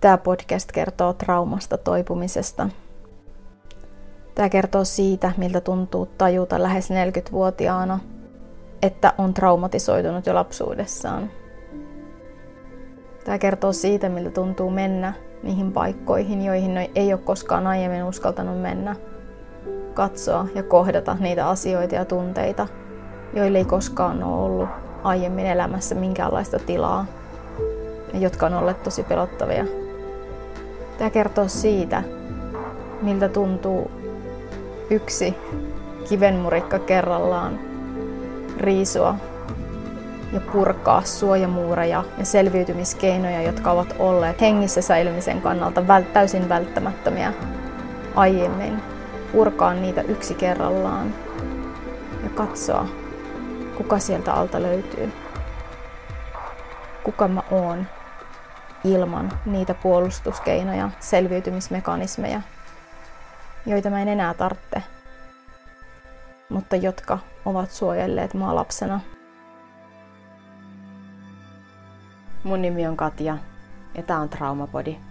Tämä podcast kertoo traumasta toipumisesta. Tämä kertoo siitä, miltä tuntuu tajuta lähes 40-vuotiaana, että on traumatisoitunut jo lapsuudessaan. Tämä kertoo siitä, miltä tuntuu mennä niihin paikkoihin, joihin ei ole koskaan aiemmin uskaltanut mennä. Katsoa ja kohdata niitä asioita ja tunteita, joille ei koskaan ole ollut aiemmin elämässä minkäänlaista tilaa ja jotka on olleet tosi pelottavia. Tämä kertoo siitä, miltä tuntuu yksi kivenmurikka kerrallaan riisua ja purkaa suojamuureja ja selviytymiskeinoja, jotka ovat olleet hengissä säilymisen kannalta täysin välttämättömiä aiemmin. Purkaa niitä yksi kerrallaan ja katsoa, kuka sieltä alta löytyy. Kuka mä oon ilman niitä puolustuskeinoja, selviytymismekanismeja, joita mä en enää tarvitse, mutta jotka ovat suojelleet mua lapsena. Mun nimi on Katja ja tää on Traumapodi.